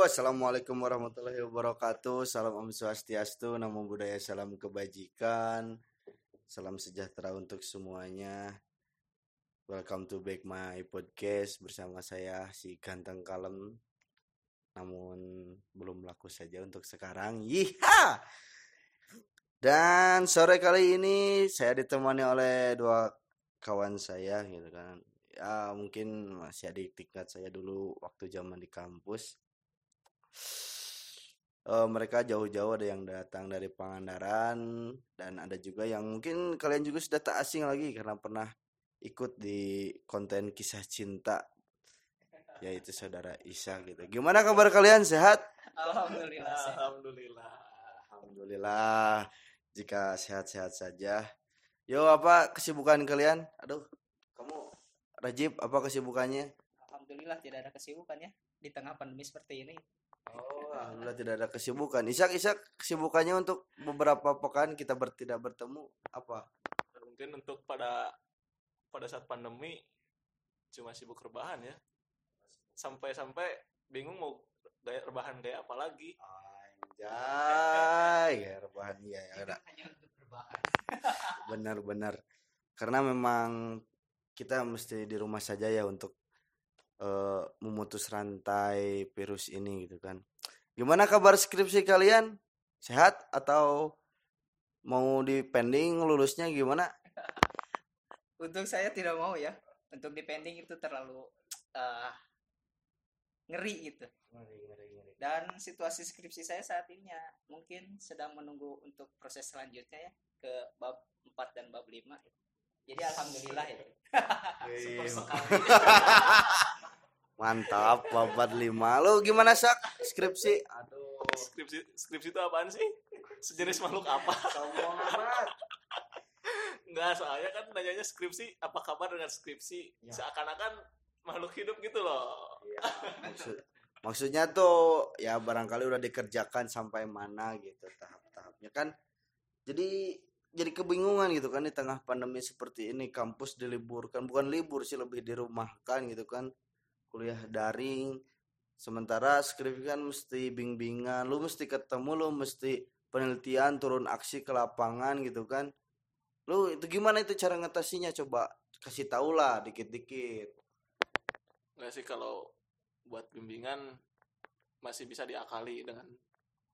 Assalamualaikum warahmatullahi wabarakatuh. Salam Om Swastiastu, Namo Buddhaya, salam kebajikan. Salam sejahtera untuk semuanya. Welcome to back my podcast bersama saya si ganteng kalem. Namun belum laku saja untuk sekarang. Yiha! Dan sore kali ini saya ditemani oleh dua kawan saya gitu kan. Ya mungkin masih adik tingkat saya dulu waktu zaman di kampus Eh, mereka jauh-jauh ada yang datang dari Pangandaran dan ada juga yang mungkin kalian juga sudah tak asing lagi karena pernah ikut di konten kisah cinta yaitu saudara Isa gitu. Gimana kabar kalian sehat? Alhamdulillah. sehat. Alhamdulillah. Alhamdulillah jika sehat-sehat saja. Yo apa kesibukan kalian? Aduh, kamu Rajib apa kesibukannya? Alhamdulillah tidak ada kesibukan ya di tengah pandemi seperti ini. Oh, alhamdulillah tidak ada kesibukan. Isak, Isak, kesibukannya untuk beberapa pekan kita ber, tidak bertemu apa? Mungkin untuk pada pada saat pandemi cuma sibuk rebahan ya. Sampai-sampai bingung mau gaya rebahan gaya apa lagi. Anjay, ya rebahan iya ya. Hanya untuk berbahan. Benar-benar. Karena memang kita mesti di rumah saja ya untuk eh, memutus rantai virus ini gitu kan. Gimana kabar skripsi kalian? Sehat atau mau di pending lulusnya gimana? Untuk saya tidak mau ya. Untuk depending itu terlalu eh, ngeri gitu. Dan situasi skripsi saya saat ini ya mungkin sedang menunggu untuk proses selanjutnya ya ke bab 4 dan bab 5. Jadi alhamdulillah ya. Sekali. Mantap, babat lima. Lu gimana sak skripsi? Aduh, Skripsi skripsi itu apaan sih? Sejenis makhluk apa? sombong amat. Enggak, soalnya kan nanyanya skripsi, apa kabar dengan skripsi? Ya. Seakan-akan makhluk hidup gitu loh. Iya, maksud, maksudnya tuh ya barangkali udah dikerjakan sampai mana gitu tahap-tahapnya kan. Jadi jadi kebingungan gitu kan di tengah pandemi seperti ini kampus diliburkan bukan libur sih lebih dirumahkan gitu kan kuliah daring sementara skripsi kan mesti bing-bingan lu mesti ketemu lu mesti penelitian turun aksi ke lapangan gitu kan lu itu gimana itu cara ngatasinya coba kasih tau lah dikit-dikit Enggak sih kalau buat bimbingan masih bisa diakali dengan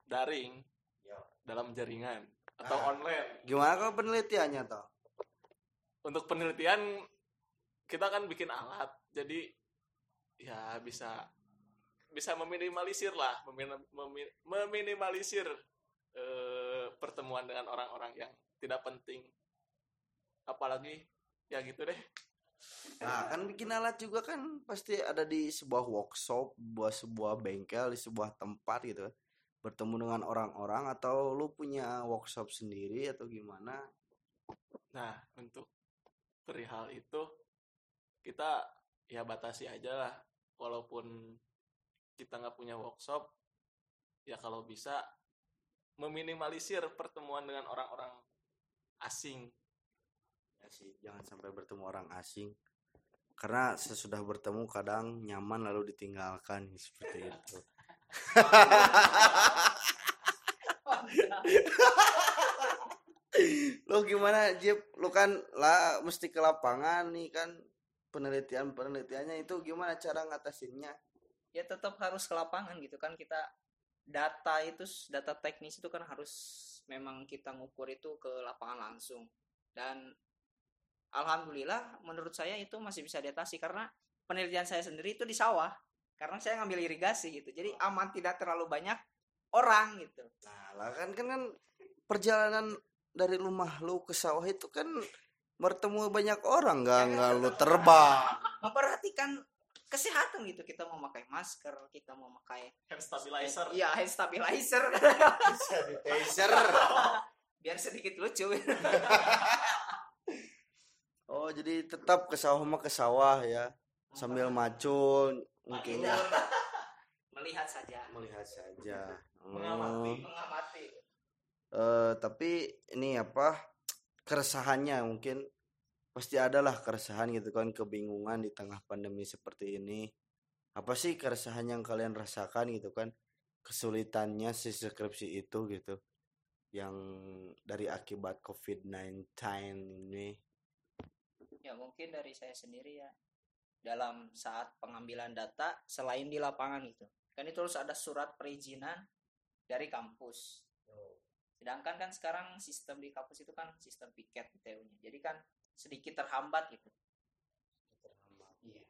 daring Ya. dalam jaringan atau Ah. online. gimana kalau penelitiannya toh untuk penelitian kita kan bikin alat jadi ya bisa bisa meminimalisir lah memin- memi- meminimalisir eh, pertemuan dengan orang-orang yang tidak penting apalagi ya gitu deh Nah, kan bikin alat juga kan pasti ada di sebuah workshop, buat sebuah bengkel, di sebuah tempat gitu. Bertemu dengan orang-orang atau lu punya workshop sendiri atau gimana? nah untuk perihal itu kita ya batasi aja lah walaupun kita nggak punya workshop ya kalau bisa meminimalisir pertemuan dengan orang-orang asing Ya sih, jangan sampai bertemu orang asing. Karena sesudah bertemu kadang nyaman lalu ditinggalkan seperti itu. Lu gimana, Jip? Lu kan lah mesti ke lapangan nih kan penelitian penelitiannya itu gimana cara ngatasinnya? ya tetap harus ke lapangan gitu kan. Kita data itu data teknis itu kan harus memang kita ngukur itu ke lapangan langsung. Dan alhamdulillah menurut saya itu masih bisa diatasi karena penelitian saya sendiri itu di sawah. Karena saya ngambil irigasi gitu. Jadi aman tidak terlalu banyak orang gitu. Nah, lah kan kan kan perjalanan dari rumah lu ke sawah itu kan bertemu banyak orang nggak nggak lu terbang. memperhatikan kesehatan gitu kita mau pakai masker kita mau pakai hand stabilizer iya hand stabilizer Sanitizer. biar sedikit lucu Oh, jadi tetap ke sawah mah ke sawah ya. Sambil macul mungkin Tidak. melihat saja melihat saja. Mengamati. Hmm. mengamati Eh, tapi ini apa keresahannya mungkin pasti adalah keresahan gitu kan kebingungan di tengah pandemi seperti ini. Apa sih keresahan yang kalian rasakan gitu kan? Kesulitannya si skripsi itu gitu yang dari akibat COVID-19 ini. Ya mungkin dari saya sendiri ya. Dalam saat pengambilan data selain di lapangan itu kan itu harus ada surat perizinan dari kampus sedangkan kan sekarang sistem di kampus itu kan sistem piket TU-nya jadi kan sedikit terhambat gitu. Iya.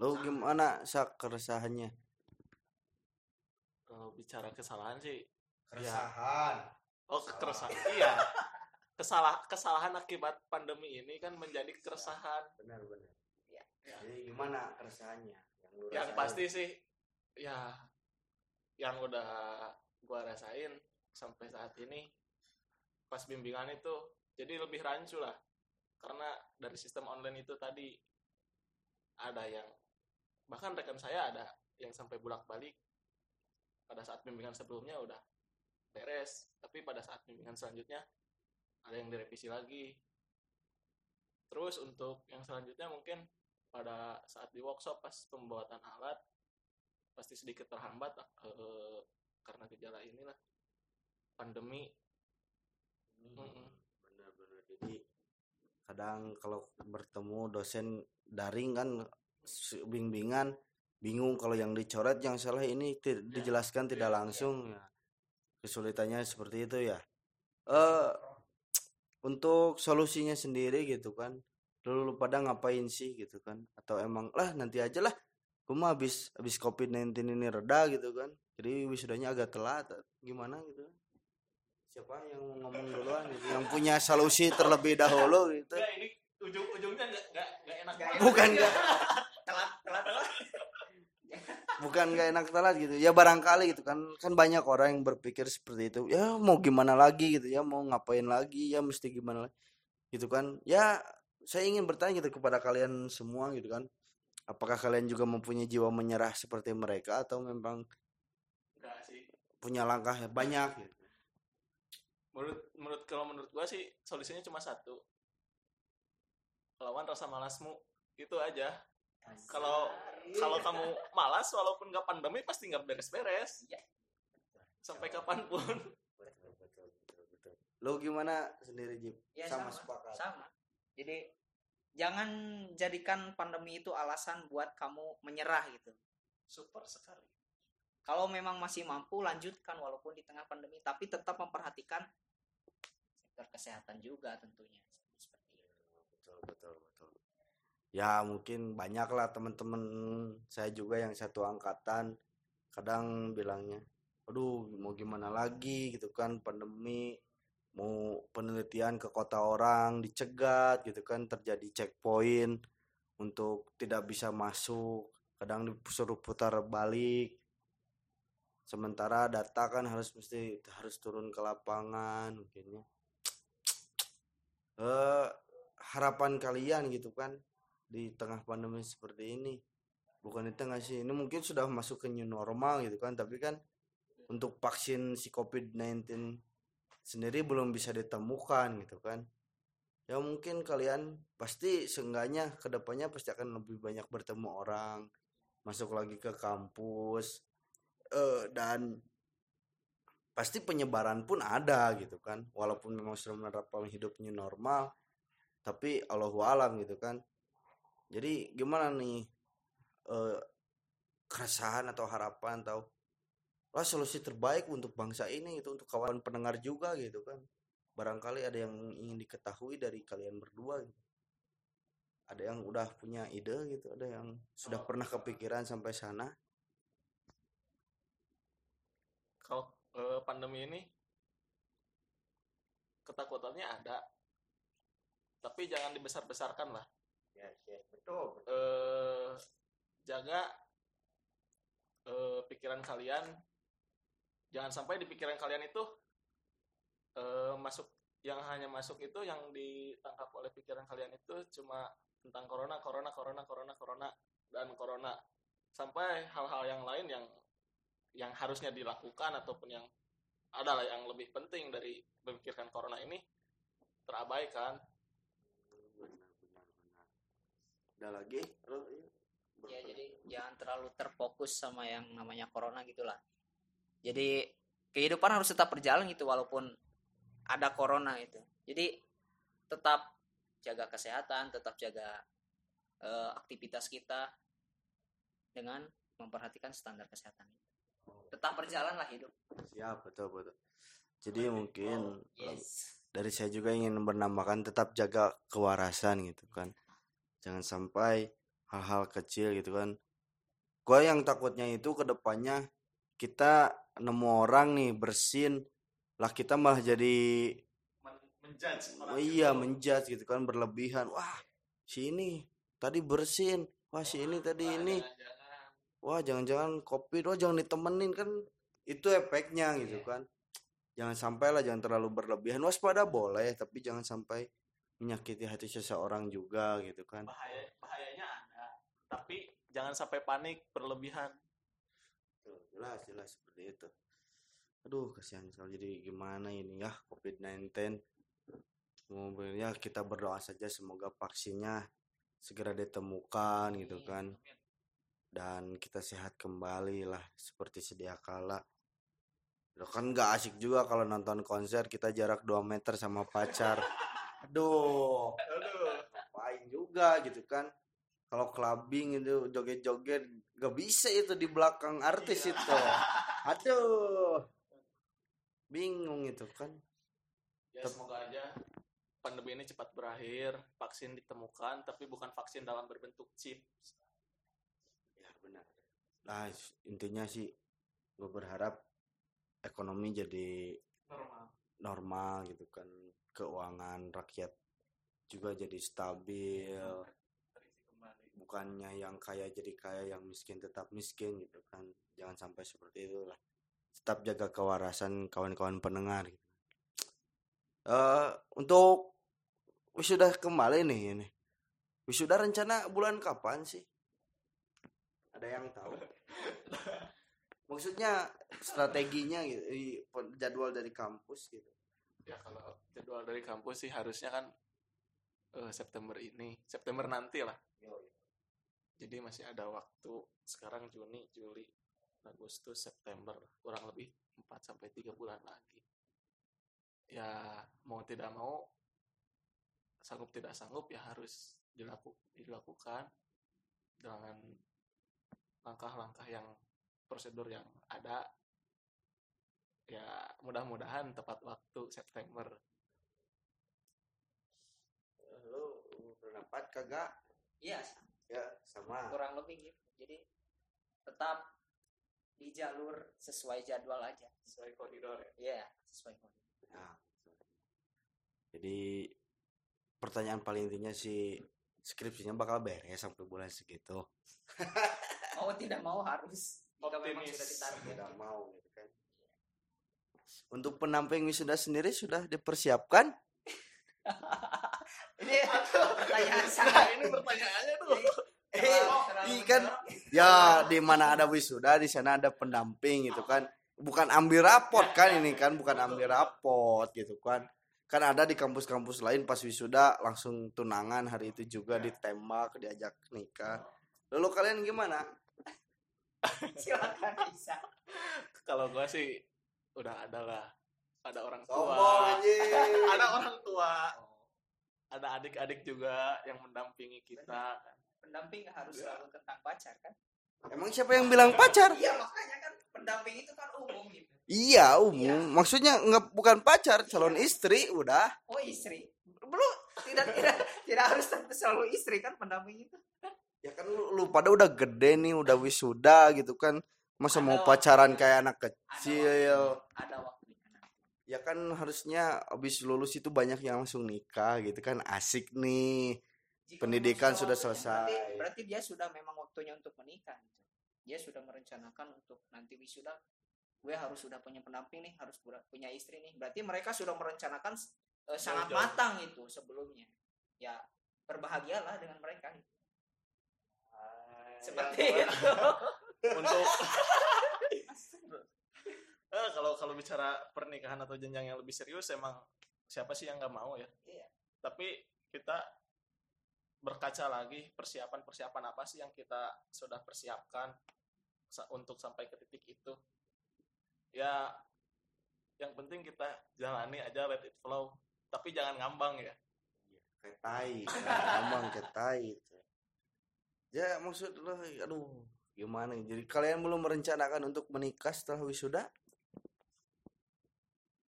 Lo gimana sak keresahannya? Kalau bicara kesalahan sih keresahan. Oh keresahan. Iya. Kesalah kesalahan akibat pandemi ini kan menjadi keresahan. Benar benar. Iya. jadi gimana keresahannya? Yang, lu yang rasain? pasti sih ya yang udah gua rasain sampai saat ini pas bimbingan itu jadi lebih rancu lah. Karena dari sistem online itu tadi ada yang bahkan rekan saya ada yang sampai bolak balik pada saat bimbingan sebelumnya udah beres tapi pada saat bimbingan selanjutnya ada yang direvisi lagi. Terus untuk yang selanjutnya mungkin pada saat di workshop pas pembuatan alat pasti sedikit terhambat eh, karena gejala inilah pandemi. Mm-mm. benar-benar. Jadi kadang kalau bertemu dosen daring kan bimbingan bingung kalau yang dicoret yang salah ini ti- dijelaskan tidak langsung ya. Kesulitannya seperti itu ya. Eh untuk solusinya sendiri gitu kan dulu pada ngapain sih gitu kan? Atau emang lah nanti aja lah. Gue mah habis habis covid 19 ini reda gitu kan. Jadi wisudanya agak telat gimana gitu siapa yang ngomong duluan gitu? Yang punya solusi terlebih dahulu gitu. Enggak, ini ujung-ujungnya nggak nggak nggak enak Nggak bukan nggak. Telat telat telat. Bukan nggak enak telat gitu. Ya barangkali gitu kan. Kan banyak orang yang berpikir seperti itu. Ya mau gimana lagi gitu ya. Mau ngapain lagi? Ya mesti gimana lagi? Gitu kan. Ya saya ingin bertanya gitu kepada kalian semua gitu kan. Apakah kalian juga mempunyai jiwa menyerah seperti mereka atau memang Enggak sih. punya langkah banyak gitu menurut menurut kalau menurut gua sih solusinya cuma satu. Lawan rasa malasmu itu aja. Kalau kalau kamu malas walaupun nggak pandemi pasti nggak beres-beres. Iya. sampai kapan pun. Betul betul betul betul. Lo gimana sendiri Jip ya sama sama sepakat. sama. Jadi jangan jadikan pandemi itu alasan buat kamu menyerah gitu. Super sekali. Kalau memang masih mampu lanjutkan walaupun di tengah pandemi tapi tetap memperhatikan sektor kesehatan juga tentunya seperti itu. Betul betul betul. Ya mungkin banyak lah teman-teman saya juga yang satu angkatan kadang bilangnya aduh mau gimana lagi? Gitu kan pandemi mau penelitian ke kota orang dicegat gitu kan terjadi checkpoint untuk tidak bisa masuk kadang disuruh putar balik. Sementara data kan harus mesti harus turun ke lapangan mungkinnya eh harapan kalian gitu kan di tengah pandemi seperti ini. Bukan di tengah sih ini mungkin sudah masuk ke new normal gitu kan tapi kan untuk vaksin si covid-19 sendiri belum bisa ditemukan gitu kan. Ya mungkin kalian pasti seenggaknya ke depannya pasti akan lebih banyak bertemu orang masuk lagi ke kampus eh dan pasti penyebaran pun ada gitu kan. Walaupun memang sudah menerapkan hidup new normal tapi Allahu alam gitu kan. Jadi gimana nih eh, keresahan atau harapan atau lah solusi terbaik untuk bangsa ini itu untuk kawan pendengar juga gitu kan. Barangkali ada yang ingin diketahui dari kalian berdua gitu. ada yang udah punya ide gitu ada yang sudah pernah kepikiran sampai sana? Kalau eh, pandemi ini ketakutannya ada tapi jangan dibesar-besarkan lah. Yes yes betul eh, jaga eh, pikiran kalian. Jangan sampai di pikiran kalian itu eh, masuk yang hanya masuk itu yang ditangkap oleh pikiran kalian itu cuma tentang corona corona corona corona corona dan corona. Sampai hal-hal yang lain yang yang harusnya dilakukan ataupun yang adalah yang lebih penting dari memikirkan corona ini terabaikan ada lagi? Iya. ya jadi jangan terlalu terfokus sama yang namanya corona gitulah. Jadi kehidupan harus tetap berjalan gitu walaupun ada corona itu. Jadi tetap jaga kesehatan tetap jaga eh, aktivitas kita dengan memperhatikan standar kesehatan tetap berjalan lah hidup. Siap betul betul. Jadi mungkin yes. dari saya juga ingin menambahkan tetap jaga kewarasan gitu kan. Jangan sampai hal-hal kecil gitu kan. Gua yang takutnya itu ke depannya kita nemu orang nih bersin lah kita malah jadi Men- menjudge oh iya itu. menjudge gitu kan berlebihan. Wah si ini tadi bersin. Wah si ini tadi ini. Wah jangan-jangan kopi wah jangan ditemenin kan itu efeknya gitu Iya. kan. Jangan sampai lah jangan terlalu berlebihan. Waspada boleh tapi jangan sampai menyakiti hati seseorang juga gitu kan. Bahaya bahayanya ada tapi jangan sampai panik berlebihan. Tuh, jelas jelas seperti itu. Aduh kasihan sekali. Jadi gimana ini ya covid-19 semoga kita berdoa saja semoga vaksinnya segera ditemukan gitu kan dan kita sehat kembali lah seperti sedia kala. Loh, kan nggak asik juga kalau nonton konser kita jarak 2 meter sama pacar. Aduh aduh ngapain juga gitu kan. Kalau clubbing itu joget-joget gak bisa itu di belakang artis Iya. itu. Aduh bingung itu kan. Ya semoga aja pandemi ini cepat berakhir vaksin ditemukan tapi bukan vaksin dalam berbentuk chip benar. Nah intinya sih gue berharap ekonomi jadi normal. normal gitu kan. Keuangan rakyat juga jadi stabil. Bukannya yang kaya jadi kaya yang miskin tetap miskin gitu kan. Jangan sampai seperti itu lah tetap jaga kewarasan kawan-kawan pendengar gitu. Eh untuk wisuda kembali nih ini. Wisuda rencana bulan kapan sih yang tahu. Maksudnya strateginya gitu jadwal dari kampus gitu. Ya kalau jadwal dari kampus sih harusnya kan eh, September ini September nanti lah. Jadi masih ada waktu sekarang Juni Juli Agustus September kurang lebih 4 sampai 3 bulan lagi. Ya mau tidak mau sanggup tidak sanggup ya harus dilaku, dilakukan dengan langkah-langkah yang prosedur yang ada ya mudah-mudahan tepat waktu September. Lu berdapat kagak? Iya ya sama. kurang lebih gitu. Jadi tetap di jalur sesuai jadwal aja. Sesuai koridor ya? Iya, sesuai koridor. Nah, jadi pertanyaan paling intinya sih skripsinya bakal beres sampai bulan segitu. mau tidak mau harus jika memang Optimis. sudah ditarget Tidak mau gitu kan. Untuk penamping wisuda sendiri sudah dipersiapkan? ini pertanyaan Nah, sangat ini pertanyaannya tuh Eh, iya kan? Ya, di mana ada wisuda, di sana ada pendamping gitu kan. Bukan ambil rapot kan ini kan, bukan ambil rapot gitu kan. Kan ada di kampus-kampus lain pas wisuda langsung tunangan hari itu juga ditembak, diajak nikah. Lalu kalian gimana? silakan bisa. Kalau gua sih udah ada lah. Ada orang Sombong tua anjing. ada orang tua. Ada adik-adik juga yang mendampingi kita. Pendamping nggak harus selalu tentang pacar kan? Emang siapa yang bilang pacar? iya makanya kan pendamping itu kan umum gitu. Iya, umum. Maksudnya nggak bukan pacar, calon istri udah. oh istri. Belum. Tidak tidak tidak harus selalu istri kan pendamping itu Ya kan lu, lu pada udah gede nih, udah wisuda gitu kan. Masa mau Ada pacaran waktunya. kayak anak ada kecil? ada waktunya nanti. Ya kan harusnya abis lulus itu banyak yang langsung nikah gitu kan. Asik nih. Jika Pendidikan sudah waktunya, selesai. Berarti, berarti dia sudah memang waktunya untuk menikah. Gitu. Dia sudah merencanakan untuk nanti wisuda. Gue harus sudah punya pendamping nih, harus pura- punya istri nih. Berarti mereka sudah merencanakan eh, sangat matang itu sebelumnya. Ya berbahagialah dengan mereka. Gitu. Seperti Ya, itu. untuk Eh, kalau kalau bicara pernikahan atau jenjang yang lebih serius emang siapa sih yang nggak mau ya? Iya. tapi kita berkaca lagi persiapan-persiapan apa sih yang kita sudah persiapkan untuk sampai ke titik itu. Ya yang penting kita jalani aja let it flow. Tapi jangan ngambang ya. Kayak tai ngomong kayak tai itu ya maksud lo aduh gimana jadi kalian belum merencanakan untuk menikah setelah wisuda?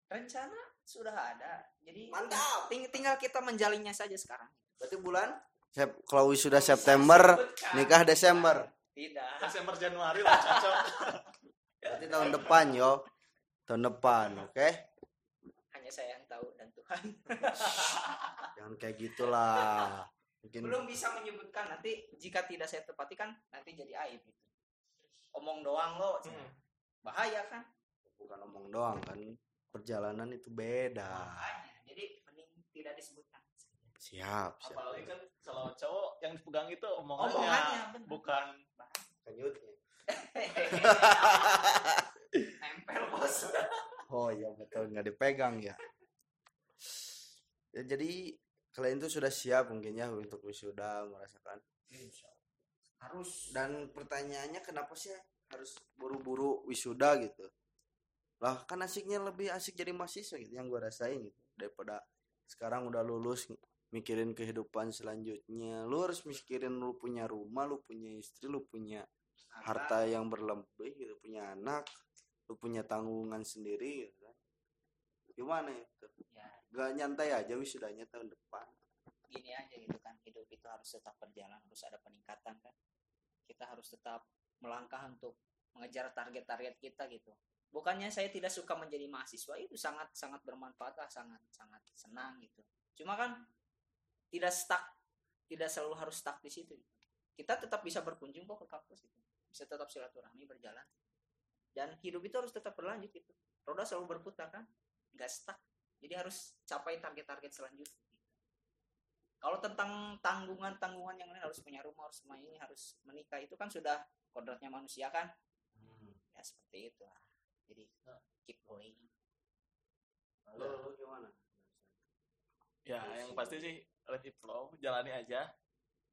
Rencana sudah ada. Jadi Mantap. ting- tinggal kita menjalinnya saja sekarang. Berarti bulan Sep- kalau wisuda September Sebutkan. nikah Desember. Tidak. Desember Januari lah cocok. Berarti tahun depan yo. Tahun depan oke? Hanya saya yang tahu dan Tuhan. Jangan kayak gitulah mungkin belum bisa menyebutkan nanti jika tidak saya tepati kan nanti jadi aib gitu omong doang lo Hmm. bahaya kan bukan omong doang kan perjalanan itu beda makanya jadi mending tidak disebutkan siap siap apalagi kan kalau cowok yang dipegang itu omongannya, Omongannya, benar. bukan Kanyutnya. nempel bos Oh iya betul nggak dipegang ya. ya. Jadi kalian itu sudah siap mungkin ya untuk wisuda merasakan. harus Dan pertanyaannya kenapa sih harus buru-buru wisuda gitu? Lah kan asiknya lebih asik jadi mahasiswa gitu yang gue rasain gitu daripada sekarang udah lulus mikirin kehidupan selanjutnya. Lu harus mikirin lu punya rumah, lu punya istri, lu punya harta yang berlebih gitu, punya anak, lu punya tanggungan sendiri gitu. Gimana itu? ya. Gak nyantai aja wisudanya tahun depan. gini aja gitu kan hidup itu harus tetap berjalan harus ada peningkatan kan. Kita harus tetap melangkah untuk mengejar target-target kita gitu. Bukannya saya tidak suka menjadi mahasiswa itu sangat sangat bermanfaat lah sangat sangat senang gitu. Cuma kan tidak stuck tidak selalu harus stuck di situ gitu. kita tetap bisa berkunjung kok ke kampus gitu. Bisa tetap silaturahmi berjalan. Dan hidup itu harus tetap berlanjut gitu. Roda selalu berputar kan nggak stuck jadi harus capai target-target selanjutnya. Kalau tentang tanggungan-tanggungan yang lain harus punya rumah, harus semua ini, harus menikah itu kan sudah kodratnya manusia kan? Ya seperti itu lah. Jadi keep going. Lalu lu gimana? ya yang pasti sih let it flow jalani aja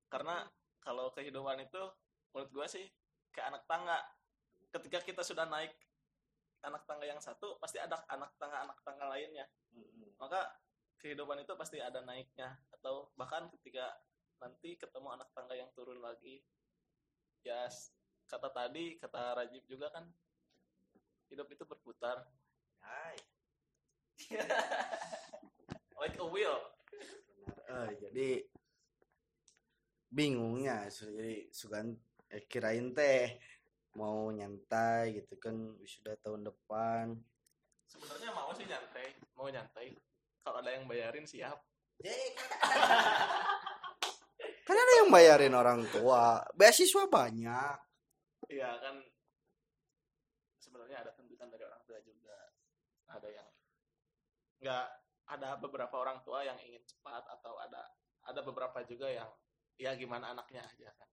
karena kalau kehidupan itu menurut gue sih kayak anak tangga ketika kita sudah naik anak tangga yang satu pasti ada anak tangga anak tangga lainnya. Maka kehidupan itu pasti ada naiknya atau bahkan ketika nanti ketemu anak tangga yang turun lagi. Ya kata tadi kata Rajib juga kan hidup itu berputar. Hai. like a wheel. Eh, jadi bingungnya jadi sugan eh, kirain teh mau nyantai gitu kan wisuda tahun depan. Sebenarnya mau sih nyantai mau nyantai. Kalau ada yang bayarin siap. Kan ada yang bayarin orang tua beasiswa banyak. Iya kan sebenarnya ada tuntutan dari orang tua juga. Ada yang nggak ada beberapa orang tua yang ingin cepat atau ada ada beberapa juga yang ya gimana anaknya aja kan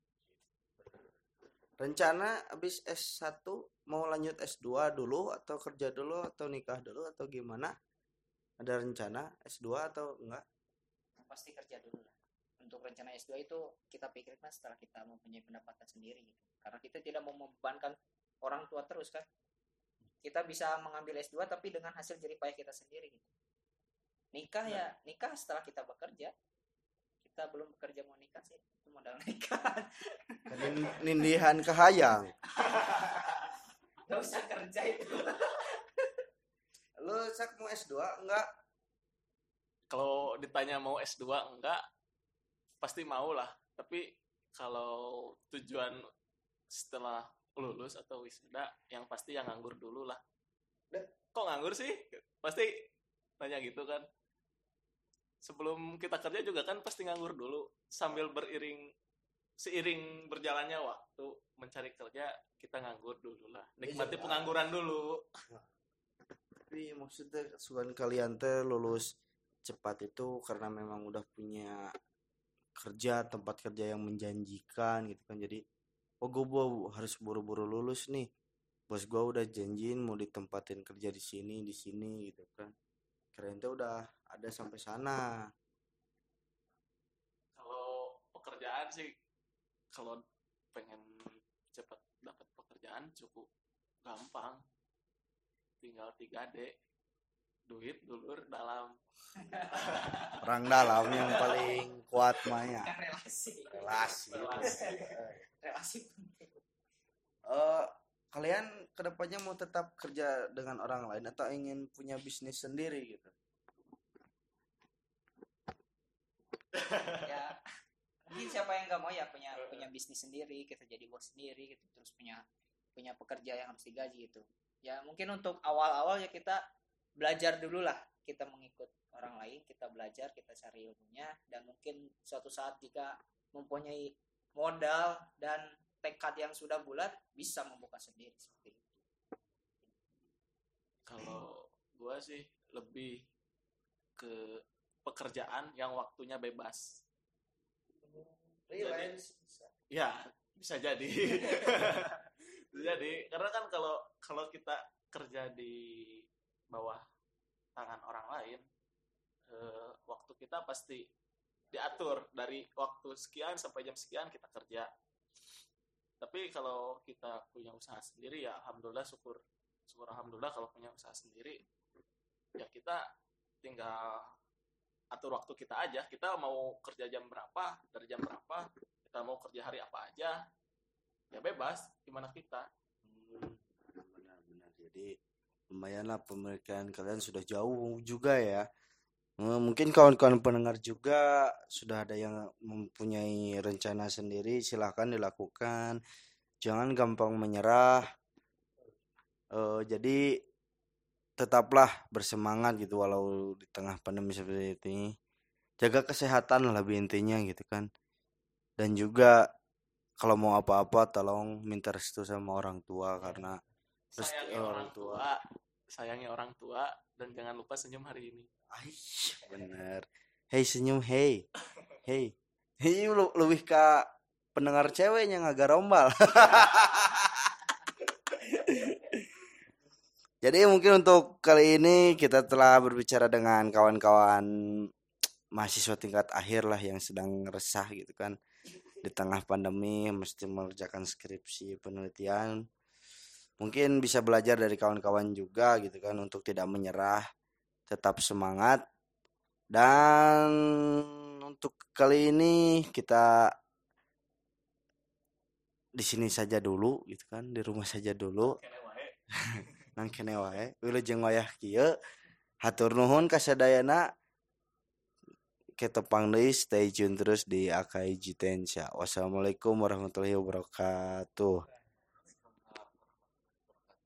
rencana habis S1 mau lanjut S2 dulu atau kerja dulu atau nikah dulu atau gimana ada rencana S2 atau enggak Pasti kerja dulu lah. Untuk rencana S2 itu kita pikirkan setelah kita mempunyai pendapatan sendiri gitu. Karena kita tidak mau membebankan orang tua terus kan. Kita bisa mengambil S2 tapi dengan hasil jerih payah kita sendiri gitu. Nikah ya, nikah setelah kita bekerja. Kita belum bekerja mau nikah sih, itu modal nikah. Nin- nindihan kehayang Gak usah kerja itu. lu sak mau S2 enggak kalau ditanya mau S2 enggak pasti mau lah. Tapi kalau tujuan setelah lulus atau wisuda yang pasti yang nganggur dulu lah. Kok nganggur sih? Pasti nanya gitu kan sebelum kita kerja juga kan pasti nganggur dulu sambil beriring seiring berjalannya waktu mencari kerja kita nganggur dulu lah. Nikmati Iya. pengangguran dulu. Tapi maksudnya sukan kalian teh lulus cepat itu karena memang udah punya kerja tempat kerja yang menjanjikan gitu kan. Jadi oh gue harus buru-buru lulus nih. Bos gue udah janjiin mau ditempatin kerja di sini di sini gitu kan. Kalian tuh udah ada sampai sana. Kalau pekerjaan sih kalau pengen cepat dapat pekerjaan cukup gampang. Tinggal 3D duit dulur dalam. Orang dalam yang paling kuat maya relasi. Relasi. Relasi. relasi. Penting Eh, kalian ke depannya mau tetap kerja dengan orang lain atau ingin punya bisnis sendiri gitu ya mungkin siapa yang nggak mau ya punya punya bisnis sendiri kita jadi bos sendiri gitu terus punya punya pekerja yang harus digaji gitu. Ya mungkin untuk awal-awal ya kita belajar dulu lah kita mengikut orang lain kita belajar kita cari ilmunya dan mungkin suatu saat jika mempunyai modal dan tekad yang sudah bulat bisa membuka sendiri seperti itu. Kalau gua sih lebih ke pekerjaan yang waktunya bebas. Freelance ya bisa jadi. Bisa jadi. Karena kan kalau kalau kita kerja di bawah tangan orang lain eh, waktu kita pasti diatur dari waktu sekian sampai jam sekian kita kerja. Tapi kalau kita punya usaha sendiri ya alhamdulillah syukur syukur alhamdulillah kalau punya usaha sendiri ya kita tinggal atur waktu kita aja. Kita mau kerja jam berapa dari jam berapa kita mau kerja hari apa aja ya bebas gimana kita? Hmm, benar-benar jadi lumayan lah pemikiran kalian sudah jauh juga ya. Eh, mungkin kawan-kawan pendengar juga sudah ada yang mempunyai rencana sendiri silahkan dilakukan. Jangan gampang menyerah. Eh, jadi tetaplah bersemangat gitu walau di tengah pandemi seperti ini. Jaga kesehatan lah lebih intinya gitu kan. Dan juga kalau mau apa-apa tolong minta restu sama orang tua karena Terus, sayangi eh, orang tua. tua sayangi orang tua dan jangan lupa senyum hari ini. Aish, bener. Hey senyum, hey, hey, hey lu lebih ke pendengar ceweknya agak rombal. Jadi mungkin untuk kali ini kita telah berbicara dengan kawan-kawan mahasiswa tingkat akhir lah yang sedang resah gitu kan. Di tengah pandemi mesti mengerjakan skripsi penelitian. Mungkin bisa belajar dari kawan-kawan juga gitu kan untuk tidak menyerah tetap semangat. Dan untuk kali ini kita di sini saja dulu gitu kan di rumah saja dulu. nang kene wae wilujeng wayah kieu. Hatur nuhun kasadayana. Ketepang deui stay tune terus di Akai Jitensha wassalamualaikum warahmatullahi wabarakatuh.